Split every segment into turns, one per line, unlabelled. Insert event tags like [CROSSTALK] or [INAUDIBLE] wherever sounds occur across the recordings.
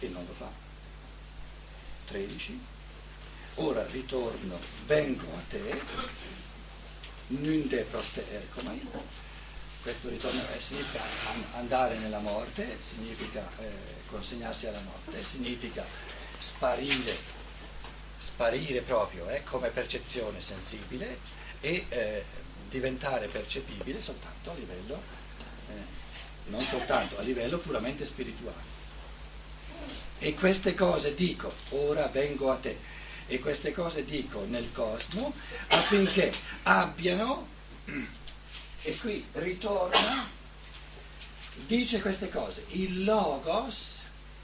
e non lo fa. 13. Ora ritorno, vengo a te, nunde prosse ercomai. Questo ritorno eh, significa andare nella morte, significa eh, consegnarsi alla morte, significa sparire, sparire proprio eh, come percezione sensibile e eh, diventare percepibile soltanto a livello, eh, non soltanto a livello puramente spirituale. E queste cose dico, ora vengo a te, e queste cose dico nel cosmo affinché abbiano, e qui ritorna, dice queste cose, il logos,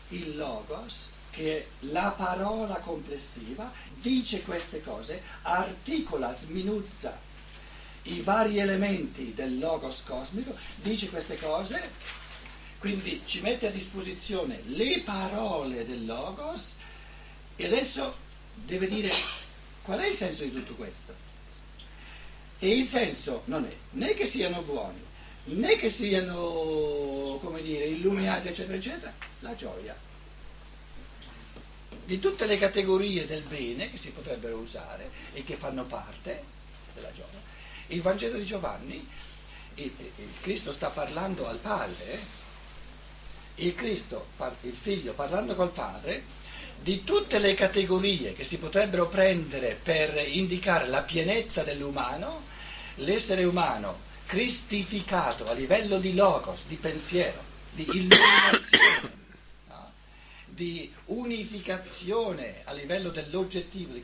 il logos, che è la parola complessiva, dice queste cose, articola, sminuzza i vari elementi del logos cosmico, dice queste cose, quindi ci mette a disposizione le parole del logos e adesso deve dire qual è il senso di tutto questo. E il senso non è né che siano buoni, né che siano, come dire, illuminati, eccetera, eccetera, la gioia. Di tutte le categorie del bene che si potrebbero usare e che fanno parte della gioia il Vangelo di Giovanni, il, il Cristo sta parlando al Padre, il, Cristo, il Figlio parlando col Padre, di tutte le categorie che si potrebbero prendere per indicare la pienezza dell'umano, l'essere umano cristificato a livello di logos, di pensiero, di illuminazione, [COUGHS] no? di unificazione a livello dell'oggettivo di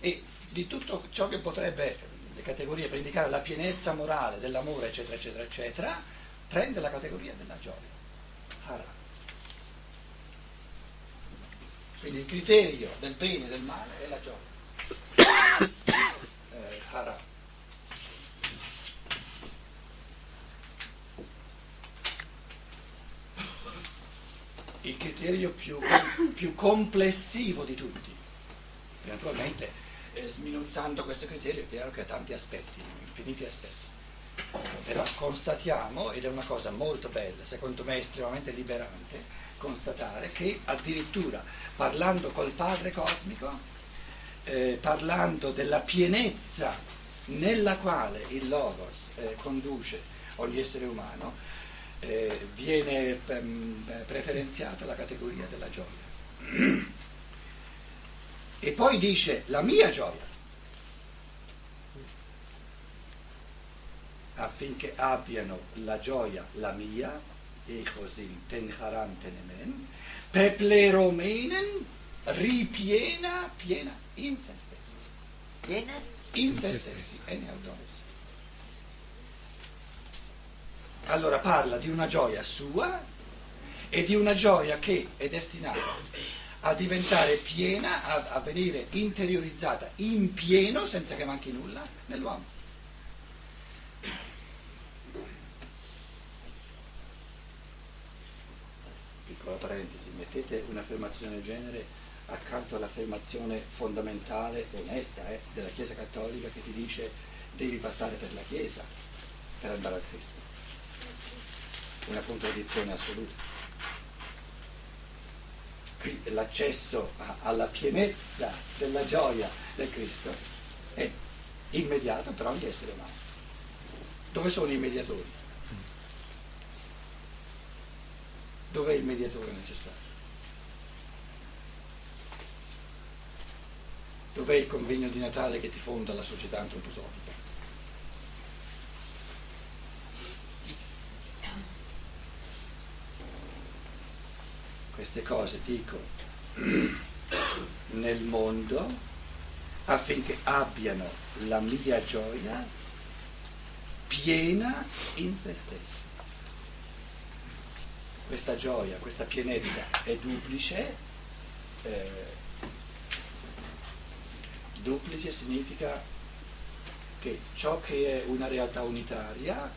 e di tutto ciò che potrebbe le categorie per indicare la pienezza morale dell'amore, eccetera, eccetera, eccetera, prende la categoria della gioia. Hara. Quindi il criterio del bene e del male è la gioia. [COUGHS] Eh. Il criterio più, più complessivo di tutti. Naturalmente eh, sminuzzando questo criterio è chiaro che ha tanti aspetti, infiniti aspetti. Però constatiamo, ed è una cosa molto bella, secondo me estremamente liberante, constatare che addirittura parlando col Padre Cosmico, eh, parlando della pienezza nella quale il Logos eh, conduce ogni essere umano, eh, viene um, preferenziata la categoria della gioia. [CLEARS THROAT] E poi dice la mia gioia, affinché abbiano la gioia la mia, e così tenharan tenemen, pepleromenen, ripiena, piena in se stessi.
Piena?
In se stessi, e ne Allora parla di una gioia sua e di una gioia che è destinata a diventare piena, a, a venire interiorizzata in pieno, senza che manchi nulla, nell'uomo. Mettete un'affermazione del genere accanto all'affermazione fondamentale, onesta, eh, della Chiesa Cattolica che ti dice devi passare per la Chiesa per andare a Cristo. Una contraddizione assoluta l'accesso alla pienezza della gioia del Cristo è immediato per ogni essere umano. Dove sono i mediatori? Dov'è il mediatore necessario? Dov'è il convegno di Natale che ti fonda la società antroposofica? queste cose dico nel mondo affinché abbiano la mia gioia piena in se stessi. Questa gioia, questa pienezza è duplice. Eh, duplice significa che ciò che è una realtà unitaria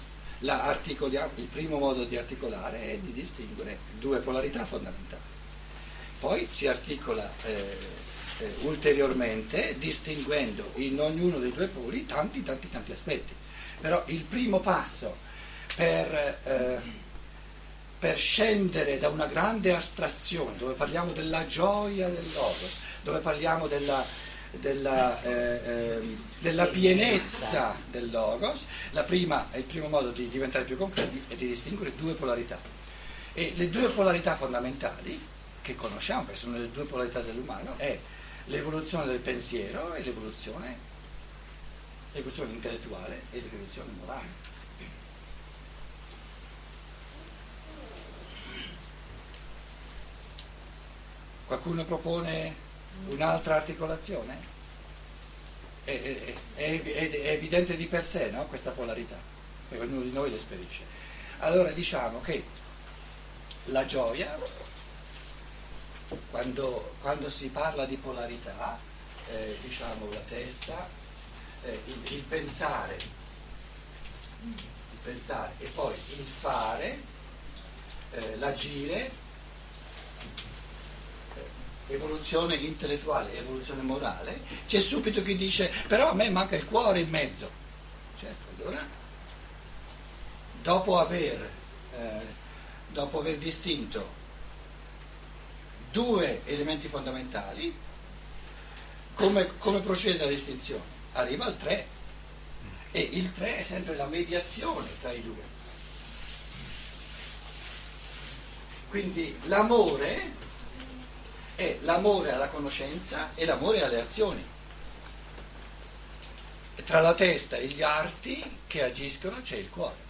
il primo modo di articolare è di distinguere due polarità fondamentali. Poi si articola eh, eh, ulteriormente distinguendo in ognuno dei due poli tanti, tanti, tanti aspetti. Però il primo passo per, eh, per scendere da una grande astrazione, dove parliamo della gioia del Logos, dove parliamo della, della, eh, eh, della pienezza del Logos, prima, il primo modo di diventare più concreti è di distinguere due polarità. E le due polarità fondamentali, che conosciamo, che sono le due polarità dell'umano, è l'evoluzione del pensiero e l'evoluzione, l'evoluzione intellettuale e l'evoluzione morale. Qualcuno propone un'altra articolazione? È, è, è, è, evidente di per sé no? questa polarità, perché ognuno di noi l'esperisce. Allora diciamo che la gioia, quando, quando si parla di polarità, eh, diciamo la testa, eh, il, il, pensare, il pensare e poi il fare, eh, l'agire evoluzione intellettuale, evoluzione morale, c'è subito chi dice però a me manca il cuore in mezzo. Certo, allora, dopo aver, eh, dopo aver distinto due elementi fondamentali, come, come procede la distinzione? Arriva al 3 e il 3 è sempre la mediazione tra i due. Quindi l'amore è l'amore alla conoscenza e l'amore alle azioni. E tra la testa e gli arti che agiscono c'è il cuore.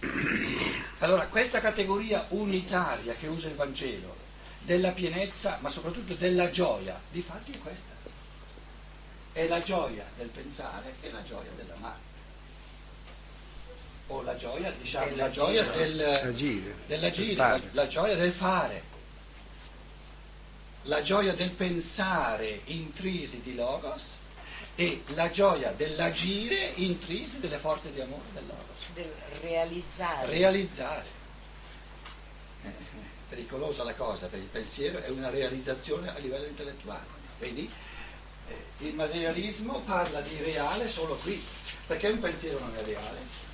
[CLEARS THROAT] Allora, questa categoria unitaria che usa il Vangelo, della pienezza, ma soprattutto della gioia, di fatti è questa. È la gioia del pensare e la gioia dell'amare. O la gioia, diciamo, la gioia del, dell'agire, la, la gioia del fare la gioia del pensare intrisi di Logos e la gioia dell'agire intrisi delle forze di amore del Logos.
Del realizzare.
Realizzare. Eh, pericolosa la cosa per il pensiero, è una realizzazione a livello intellettuale. Vedi? Eh, il materialismo parla di reale solo qui, perché un pensiero non è reale.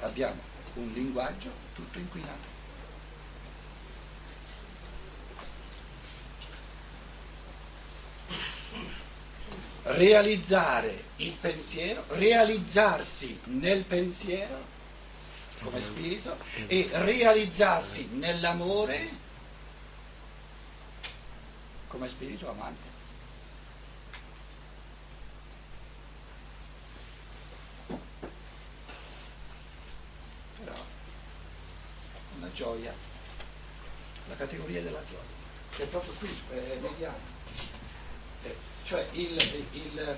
Abbiamo un linguaggio tutto inquinato. Realizzare il pensiero, realizzarsi nel pensiero come spirito e realizzarsi nell'amore come spirito amante. gioia, la categoria della gioia, che è proprio qui, eh, vediamo. Eh, cioè il, il,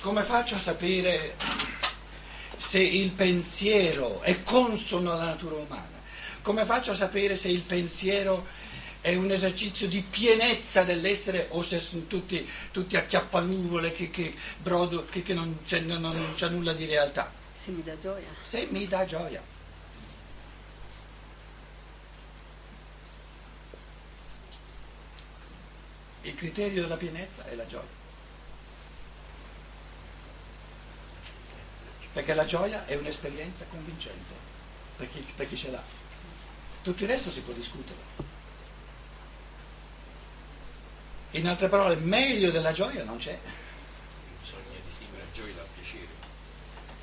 come faccio a sapere se il pensiero è consono alla natura umana? Come faccio a sapere se il pensiero è un esercizio di pienezza dell'essere o se sono tutti, tutti acchiappanuvole che, che, brodo, che, che non, c'è, non, non c'è nulla di realtà?
Se mi dà gioia.
Se mi dà gioia. Il criterio della pienezza è la gioia. Perché la gioia è un'esperienza convincente per chi, per chi ce l'ha. Tutto il resto si può discutere. In altre parole, meglio della gioia non c'è.
Bisogna distinguere la gioia dal piacere.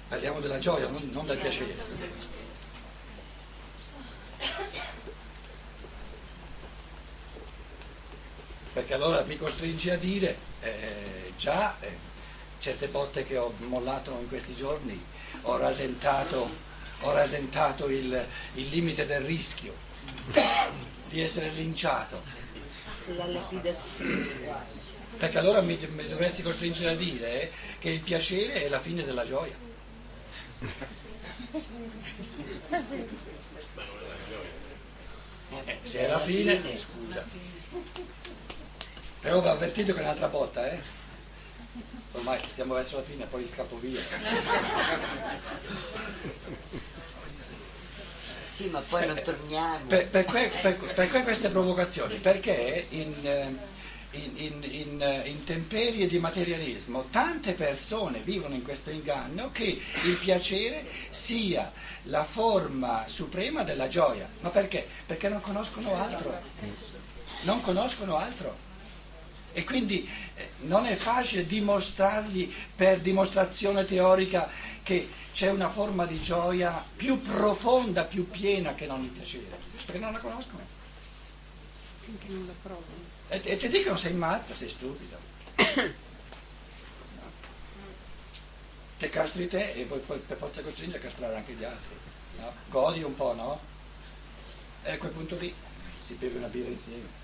Parliamo della gioia, non, non del piacere. Perché allora mi costringe a dire, eh, già eh, certe botte che ho mollato in questi giorni, ho rasentato, ho rasentato il, il limite del rischio di essere linciato.
La lapidazione.
Perché allora mi, mi dovresti costringere a dire che il piacere è la fine della gioia. [LAUGHS] Eh, se è la fine, scusa. Però va avvertito che è un'altra botta, eh? Ormai stiamo verso la fine, poi scappo via.
Sì, ma poi non torniamo.
Per, per, per, per queste provocazioni, perché in, in, in, in, in temperie di materialismo, tante persone vivono in questo inganno che il piacere sia la forma suprema della gioia. Ma perché? Perché non conoscono altro. Non conoscono altro. E quindi eh, non è facile dimostrargli per dimostrazione teorica che c'è una forma di gioia più profonda, più piena che non il piacere, perché non la conoscono.
Finché non la provano.
E, e ti dicono sei matto, sei stupido. No. Te castri te e poi, poi per forza costringi a castrare anche gli altri. No? Godi un po', no? E a quel punto lì si beve una birra insieme.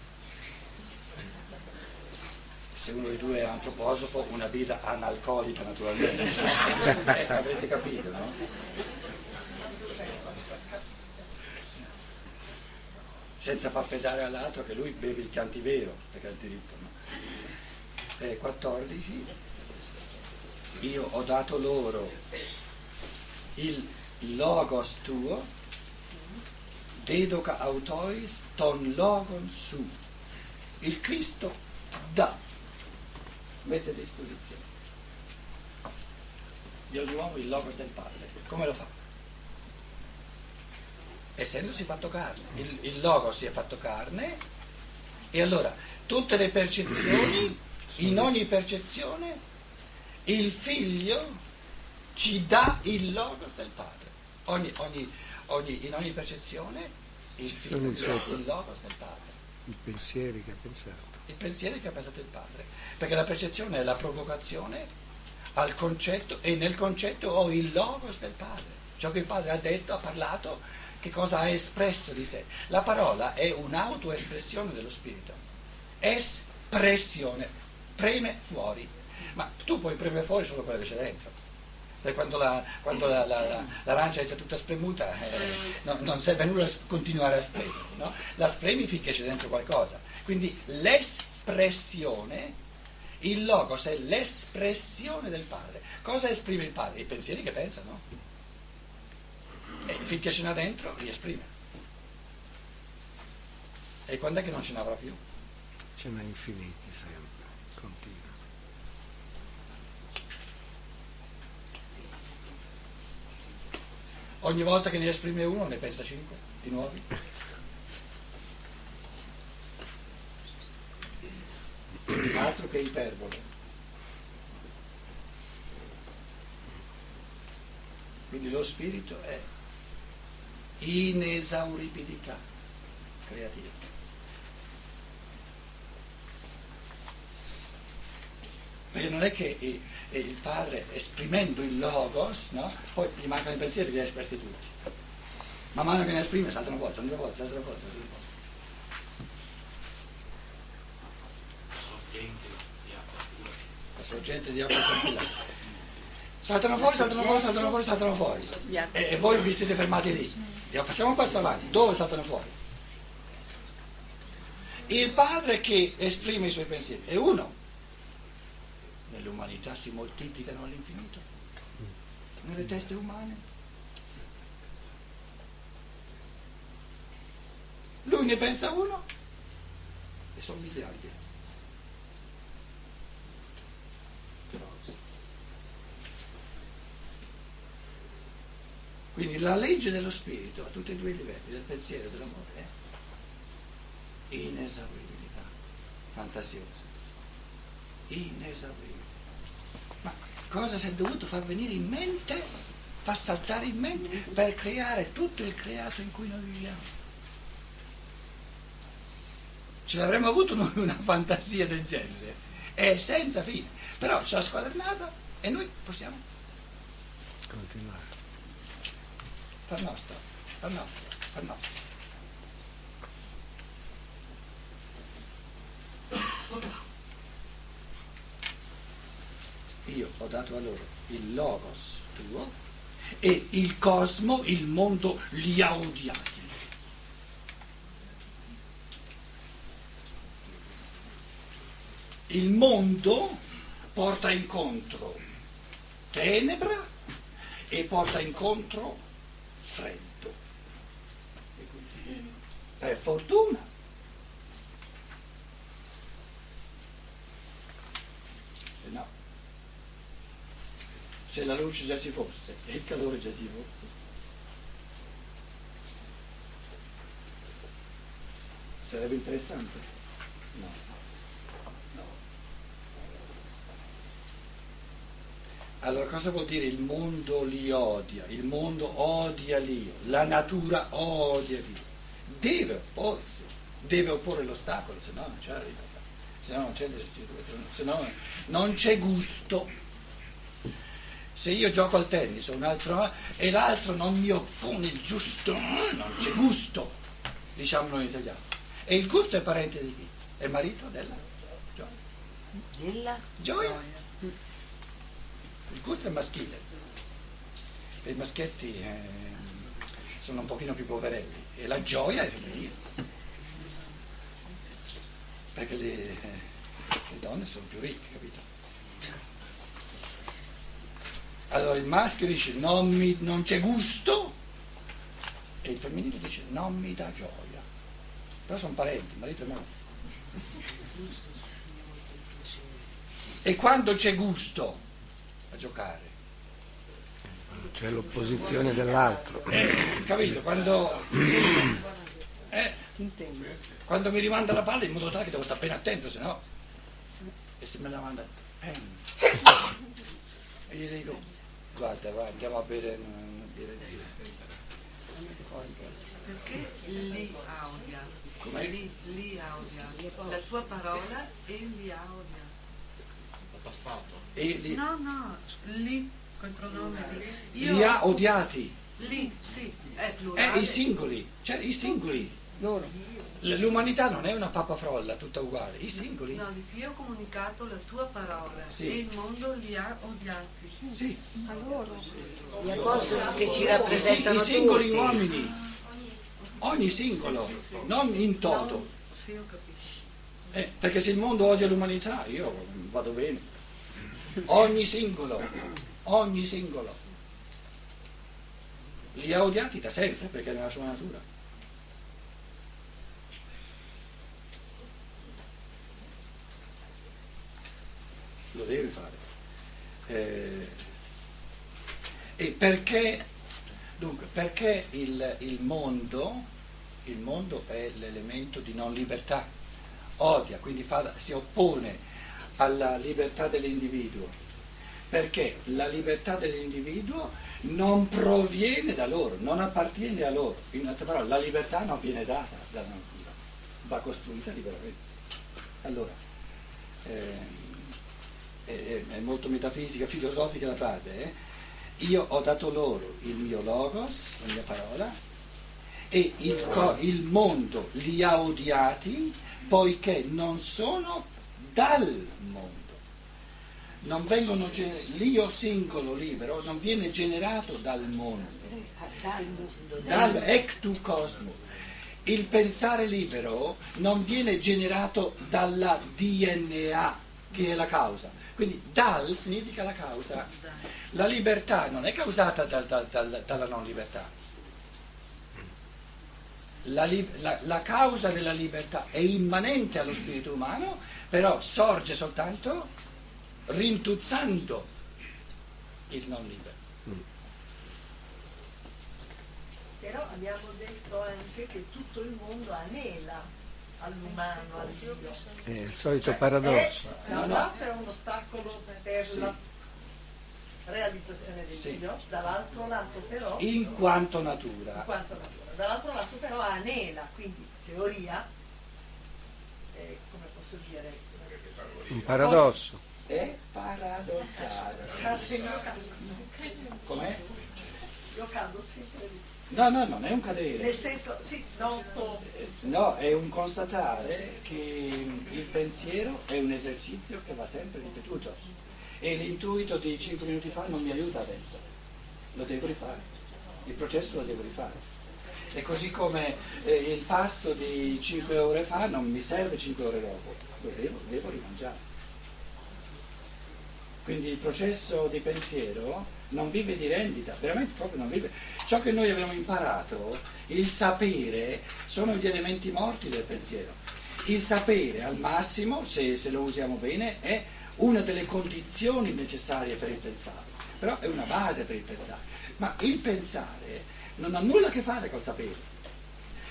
Se uno dei due è antroposopo, una birra analcolica naturalmente. [LAUGHS] eh, avrete capito, no? senza far pesare all'altro che lui beve il cantivero, perché ha il diritto. No? Eh, 14. Io ho dato loro il logos tuo, dedoca autois ton logon su. Il Cristo dà, mette a disposizione. Dio l'uomo il logos del Padre. Come lo fa? essendosi fatto carne. Il, il logo si è fatto carne e allora tutte le percezioni, in ogni percezione, il figlio ci dà il logos del padre. Ogni, ogni, ogni, in ogni percezione il figlio ci dà il logos del padre.
I pensieri che ha pensato.
I pensieri che ha pensato il padre. Perché la percezione è la provocazione al concetto e nel concetto ho il logos del padre. Ciò che il padre ha detto, ha parlato, che cosa ha espresso di sé. La parola è un'autoespressione dello spirito. Espressione, preme fuori. Ma tu puoi premere fuori solo quello che c'è dentro. Quando, la, quando la, la, l'arancia è già tutta spremuta, eh, no, non serve a nulla continuare a spremere. No? La spremi finché c'è dentro qualcosa. Quindi l'espressione, il logos è l'espressione del padre. Cosa esprime il padre? I pensieri che pensa, no? E finché ce n'ha dentro, li esprime. E quando è che non ce n'avrà più?
Ce n'ha infiniti sempre, continua.
Ogni volta che ne esprime uno ne pensa cinque, di nuovi. Altro che iperbole. Quindi lo spirito è inesauribilità creativa. Perché non è che il padre esprimendo il logos, no? poi gli mancano i pensieri, li ha espressi tutti. Man mano che ne esprime saltano fuori, saltano fuori, saltano fuori, saltano fuori. La sorgente di acqua tranquilla. Saltano fuori, saltano fuori, saltano fuori, saltano fuori. E, e voi vi siete fermati lì. Facciamo un passo avanti. Dove saltano fuori? Il padre che esprime i suoi pensieri è uno. Nell'umanità si moltiplicano all'infinito. Nelle teste umane. Lui ne pensa uno e sono miliardi. Quindi la legge dello spirito a tutti e due i livelli, del pensiero e dell'amore, è inesauribilità, fantasiosa, inesauribile. Cosa si è dovuto far venire in mente, far saltare in mente per creare tutto il creato in cui noi viviamo? Ce l'avremmo avuto noi una fantasia del genere, è senza fine, però ce l'ha squadernata e noi possiamo
continuare
far nostro, far nostro, far nostro. Io ho dato a loro il logos tuo e il cosmo, il mondo, li ha odiati. Il mondo porta incontro tenebra e porta incontro freddo. Per fortuna se la luce già ci fosse e il calore già ci fosse. Sarebbe interessante? No. no. Allora cosa vuol dire il mondo li odia? Il mondo odia l'io, la natura odia Dio. Deve opporsi, deve opporre l'ostacolo, se no non c'è arriva, se no non c'è se no non c'è gusto. Se io gioco al tennis un altro, e l'altro non mi oppone il giusto, non c'è gusto, diciamo noi italiani. E il gusto è parente di chi? È marito della gioia.
Della
Gioia. Il gusto è maschile. E I maschietti eh, sono un pochino più poverelli e la gioia è femminile. Perché le, eh, le donne sono più ricche, capito? Allora il maschio dice non, mi, non c'è gusto e il femminile dice non mi dà gioia. Però sono parenti, marito e moglie. E quando c'è gusto a giocare?
C'è l'opposizione dell'altro.
Eh, capito? Quando, eh, quando mi rimanda la palla in modo tale che devo stare bene attento, se no. E se me la manda, eh, e gli dico, guarda, va, andiamo a bere una birra insieme.
Perché li audia?
Com'è?
Li, li audia. La tua parola e li audia.
E li,
No, no, li, col pronome li.
li ha odiati.
Li, sì, è
Eh,
plurale.
i singoli, cioè i singoli.
Loro.
L'umanità non è una pappa frolla tutta uguale, i singoli.
No, dici, io ho comunicato la tua parola
Sì.
e il mondo li ha odiati.
Sì,
A loro.
Gli apostoli che ci
i,
rappresentano
i singoli
tutti.
uomini, ogni singolo, non in toto.
Sì, ho capito.
Eh, perché se il mondo odia l'umanità, io vado bene. Ogni singolo, ogni singolo. Li ha odiati da sempre perché è nella sua natura. Lo deve fare. Eh, e perché, dunque, perché il, il mondo, il mondo è l'elemento di non libertà, odia, quindi fa- si oppone alla libertà dell'individuo, perché la libertà dell'individuo non proviene da loro, non appartiene a loro. In altre parole, la libertà non viene data dalla natura, va costruita liberamente. Allora, ehm, è, è molto metafisica, filosofica la frase, eh? io ho dato loro il mio logos, la mia parola, e il, co- il mondo li ha odiati poiché non sono dal mondo. Non vengono gen- l'io singolo libero non viene generato dal mondo, dal ectu cosmo. Il pensare libero non viene generato dalla DNA che è la causa. Quindi dal significa la causa. La libertà non è causata dal- dal- dal- dalla non libertà. La, la- la causa della libertà è immanente allo spirito umano, però sorge soltanto rintuzzando il non libero.
Però abbiamo detto anche che tutto il mondo anela all'umano, al Dio.
È il solito
Cioè,
paradosso.
è, da un lato è un ostacolo per
Sì.
la realizzazione del
Sì.
Dio, dall'altro lato però,
In quanto
in
natura,
quanto natura, dall'altro lato però anela, quindi teoria, eh, come posso dire,
Un paradosso.
è paradossale.
sa se io cado,
Com'è?
io cado sempre di
No, no, non è un
Nel
cadere.
senso, sì, noto,
No, è un constatare che il pensiero è un esercizio che va sempre ripetuto. E l'intuito di 5 minuti fa non mi aiuta adesso. Lo devo rifare. Il processo lo devo rifare. E così come eh, il pasto di 5 ore fa non mi serve 5 ore dopo, lo devo, devo rimangiare. Quindi il processo di pensiero non vive di rendita, veramente proprio non vive. Ciò che noi abbiamo imparato, il sapere, sono gli elementi morti del pensiero. Il sapere al massimo, se, se lo usiamo bene, è una delle condizioni necessarie per il pensare. però è una base per il pensare. Ma il pensare non ha nulla a che fare col sapere.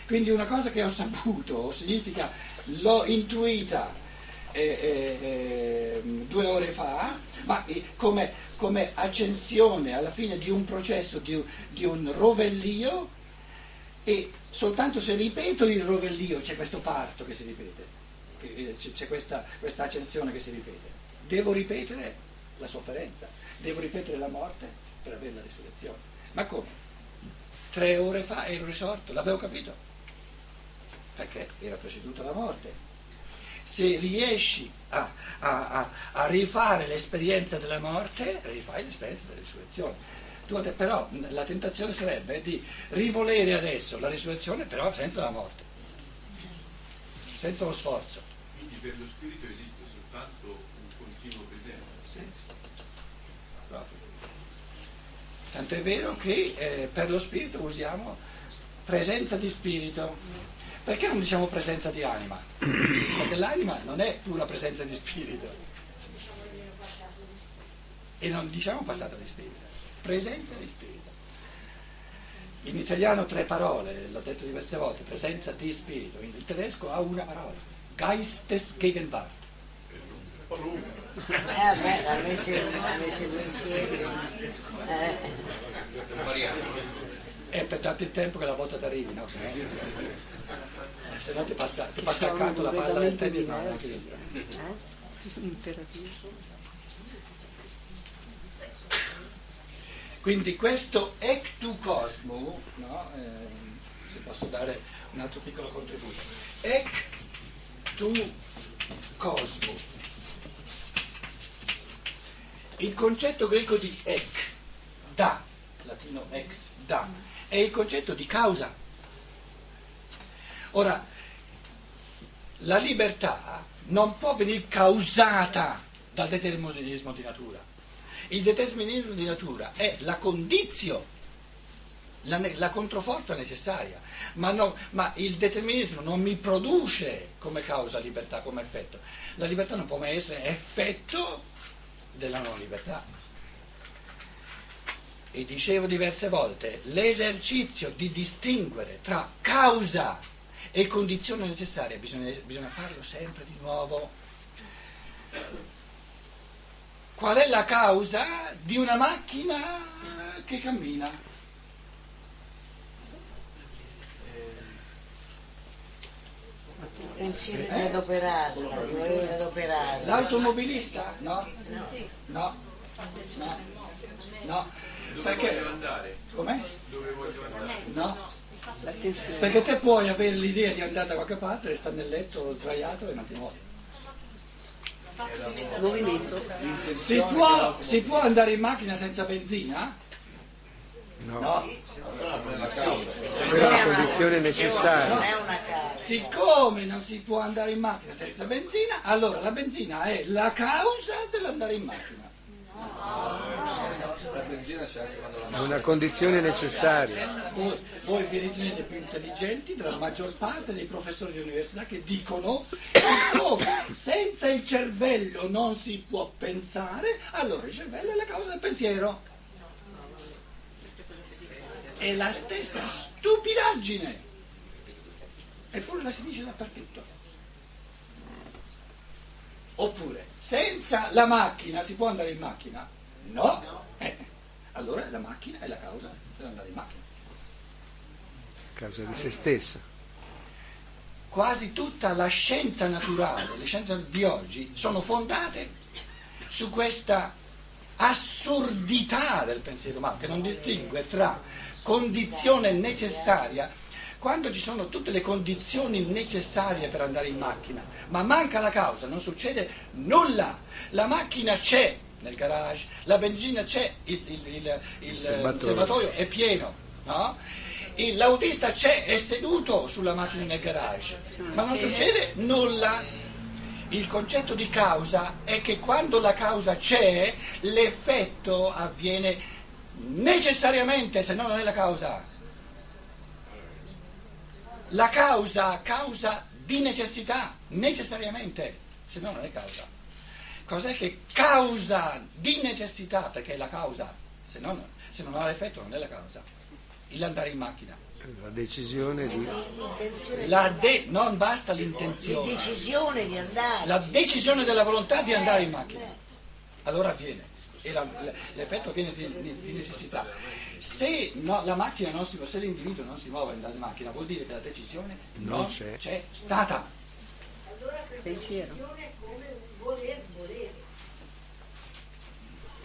Quindi una cosa che ho saputo significa l'ho intuita eh, eh, eh, due ore fa, ma come, come, accensione alla fine di un processo, di, di un rovellio, e soltanto se ripeto il rovellio c'è questo parto che si ripete, eh, c'è questa, questa accensione che si ripete. Devo ripetere la sofferenza, devo ripetere la morte per avere la risurrezione. Ma come? Tre ore fa ero risorto, l'avevo capito perché era preceduta la morte. Se riesci a, a, a, a rifare l'esperienza della morte, rifai l'esperienza della risurrezione. Tu, però la tentazione sarebbe di rivolere adesso la risurrezione, però senza la morte, senza lo sforzo.
Quindi per lo spirito esiste soltanto un continuo presente.
Sì. Tanto è vero che eh, per lo spirito usiamo presenza di spirito. Perché non diciamo presenza di anima? Perché l'anima non è pura presenza di spirito. E non diciamo passata di spirito, presenza di spirito. In italiano tre parole, l'ho detto diverse volte, presenza di spirito. Il tedesco ha una parola, Geistesgegenwart.
Eh beh, l'ha messo, l'ha messo due insieme. Eh.
È per darti il tempo che la volta ti arrivi, no? Se no ti passa, ti passa accanto la palla del tennis, no, neanche vista. Quindi questo ectu cosmo, no? eh, se posso dare un altro piccolo contributo, ectu cosmo. Il concetto greco di ec, da, latino ex, da, è il concetto di causa. Ora, la libertà non può venire causata dal determinismo di natura. Il determinismo di natura è la condizione, la, la controforza necessaria, ma, no, ma, il determinismo non mi produce come causa libertà, come effetto. La libertà non può mai essere effetto della non libertà. E dicevo diverse volte, l'esercizio di distinguere tra causa e condizione necessaria, bisogna, bisogna farlo sempre di nuovo. Qual è la causa di una macchina che cammina?
Eh? volere adoperarla.
L'automobilista? No? No. No. No. Perché?
Dove voglio andare?
Com'è?
Dove voglio andare?
No. Perché te puoi avere l'idea di andare da qualche parte, restare nel letto sdraiato e non ti muovi.
Movimento.
Si può, si può andare in macchina senza benzina?
No,
No.
è una condizione necessaria.
Siccome non si può andare in macchina senza benzina, allora la benzina è la causa dell'andare in macchina.
È una condizione necessaria.
Voi, voi vi ritenete più intelligenti della maggior parte dei professori di università che dicono siccome senza il cervello non si può pensare, allora il cervello è la causa del pensiero. È la stessa stupidaggine. Eppure la si dice dappertutto. Oppure, senza la macchina si può andare in macchina? No. Allora la macchina è la causa per andare in macchina.
Causa di se stessa.
Quasi tutta la scienza naturale, le scienze di oggi, sono fondate su questa assurdità del pensiero umano, che non distingue tra condizione necessaria, quando ci sono tutte le condizioni necessarie per andare in macchina, ma manca la causa, non succede nulla. La macchina c'è nel garage, la benzina c'è, il, il, il, il
Serbatoio.
serbatoio è pieno, no? E l'autista c'è, è seduto sulla macchina nel garage, ma non succede nulla. Il concetto di causa è che quando la causa c'è, l'effetto avviene necessariamente, se no non è la causa. La causa, causa di necessità, necessariamente, se no non è causa. Cos'è che causa di necessità, perché è la causa, se non, se non ha l'effetto non è la causa, l'andare in macchina.
La decisione di...
L'intenzione
La de- non basta
La
l'intenzione,
decisione di andare.
la decisione della volontà di andare in macchina. Allora avviene, e la- l'effetto avviene di, di- di necessità. Se no- la macchina non si se l'individuo non si muove andare in macchina, vuol dire che la decisione
Non
non,
c'è.
c'è. stata.
Allora
Pensiero.
decisione è come voler volere.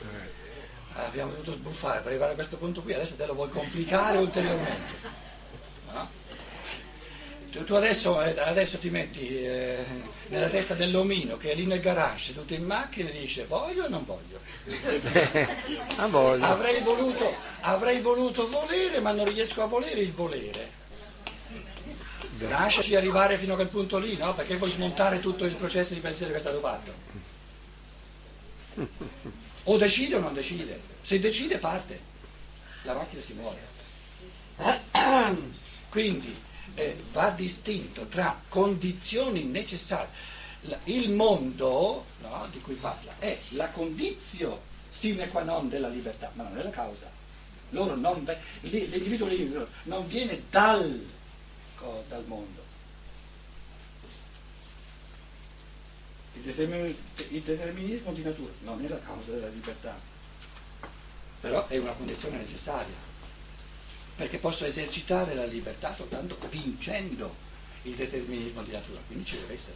Eh, Abbiamo dovuto sbuffare per arrivare a questo punto qui, adesso te lo vuoi complicare ulteriormente. No? Tu, tu adesso, eh, adesso ti metti eh, nella testa dell'omino che è lì nel garage, seduto in macchina e dice voglio o non voglio.
A voglia.
Avrei voluto, avrei voluto volere, ma non riesco a volere il volere. Lasciaci arrivare fino a quel punto lì, no? Perché vuoi smontare tutto il processo di pensiero che è stato fatto. O decide o non decide. Se decide parte, la macchina si muove. [CLEARS THROAT] Quindi eh, va distinto tra condizioni necessarie. Il mondo no, di cui parla è la condizio sine qua non della libertà, ma non è la causa. L'individuo lì non viene dal, dal mondo. Il, determin- il determinismo di natura non è la causa della libertà, però è una condizione necessaria perché posso esercitare la libertà soltanto vincendo il determinismo di natura, quindi ci deve essere.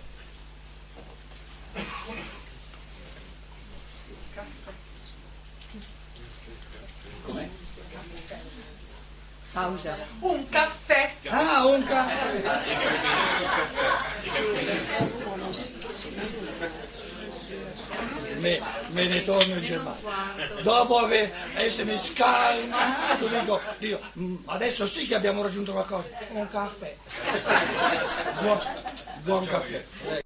Com'è?
Pausa.
Un caffè.
Ah, un caffè! Me, me ne torno in Germania. Dopo aver essermi scalmato, dico, dico, "Mm, adesso sì che abbiamo raggiunto qualcosa. Un caffè. Buon, buon caffè.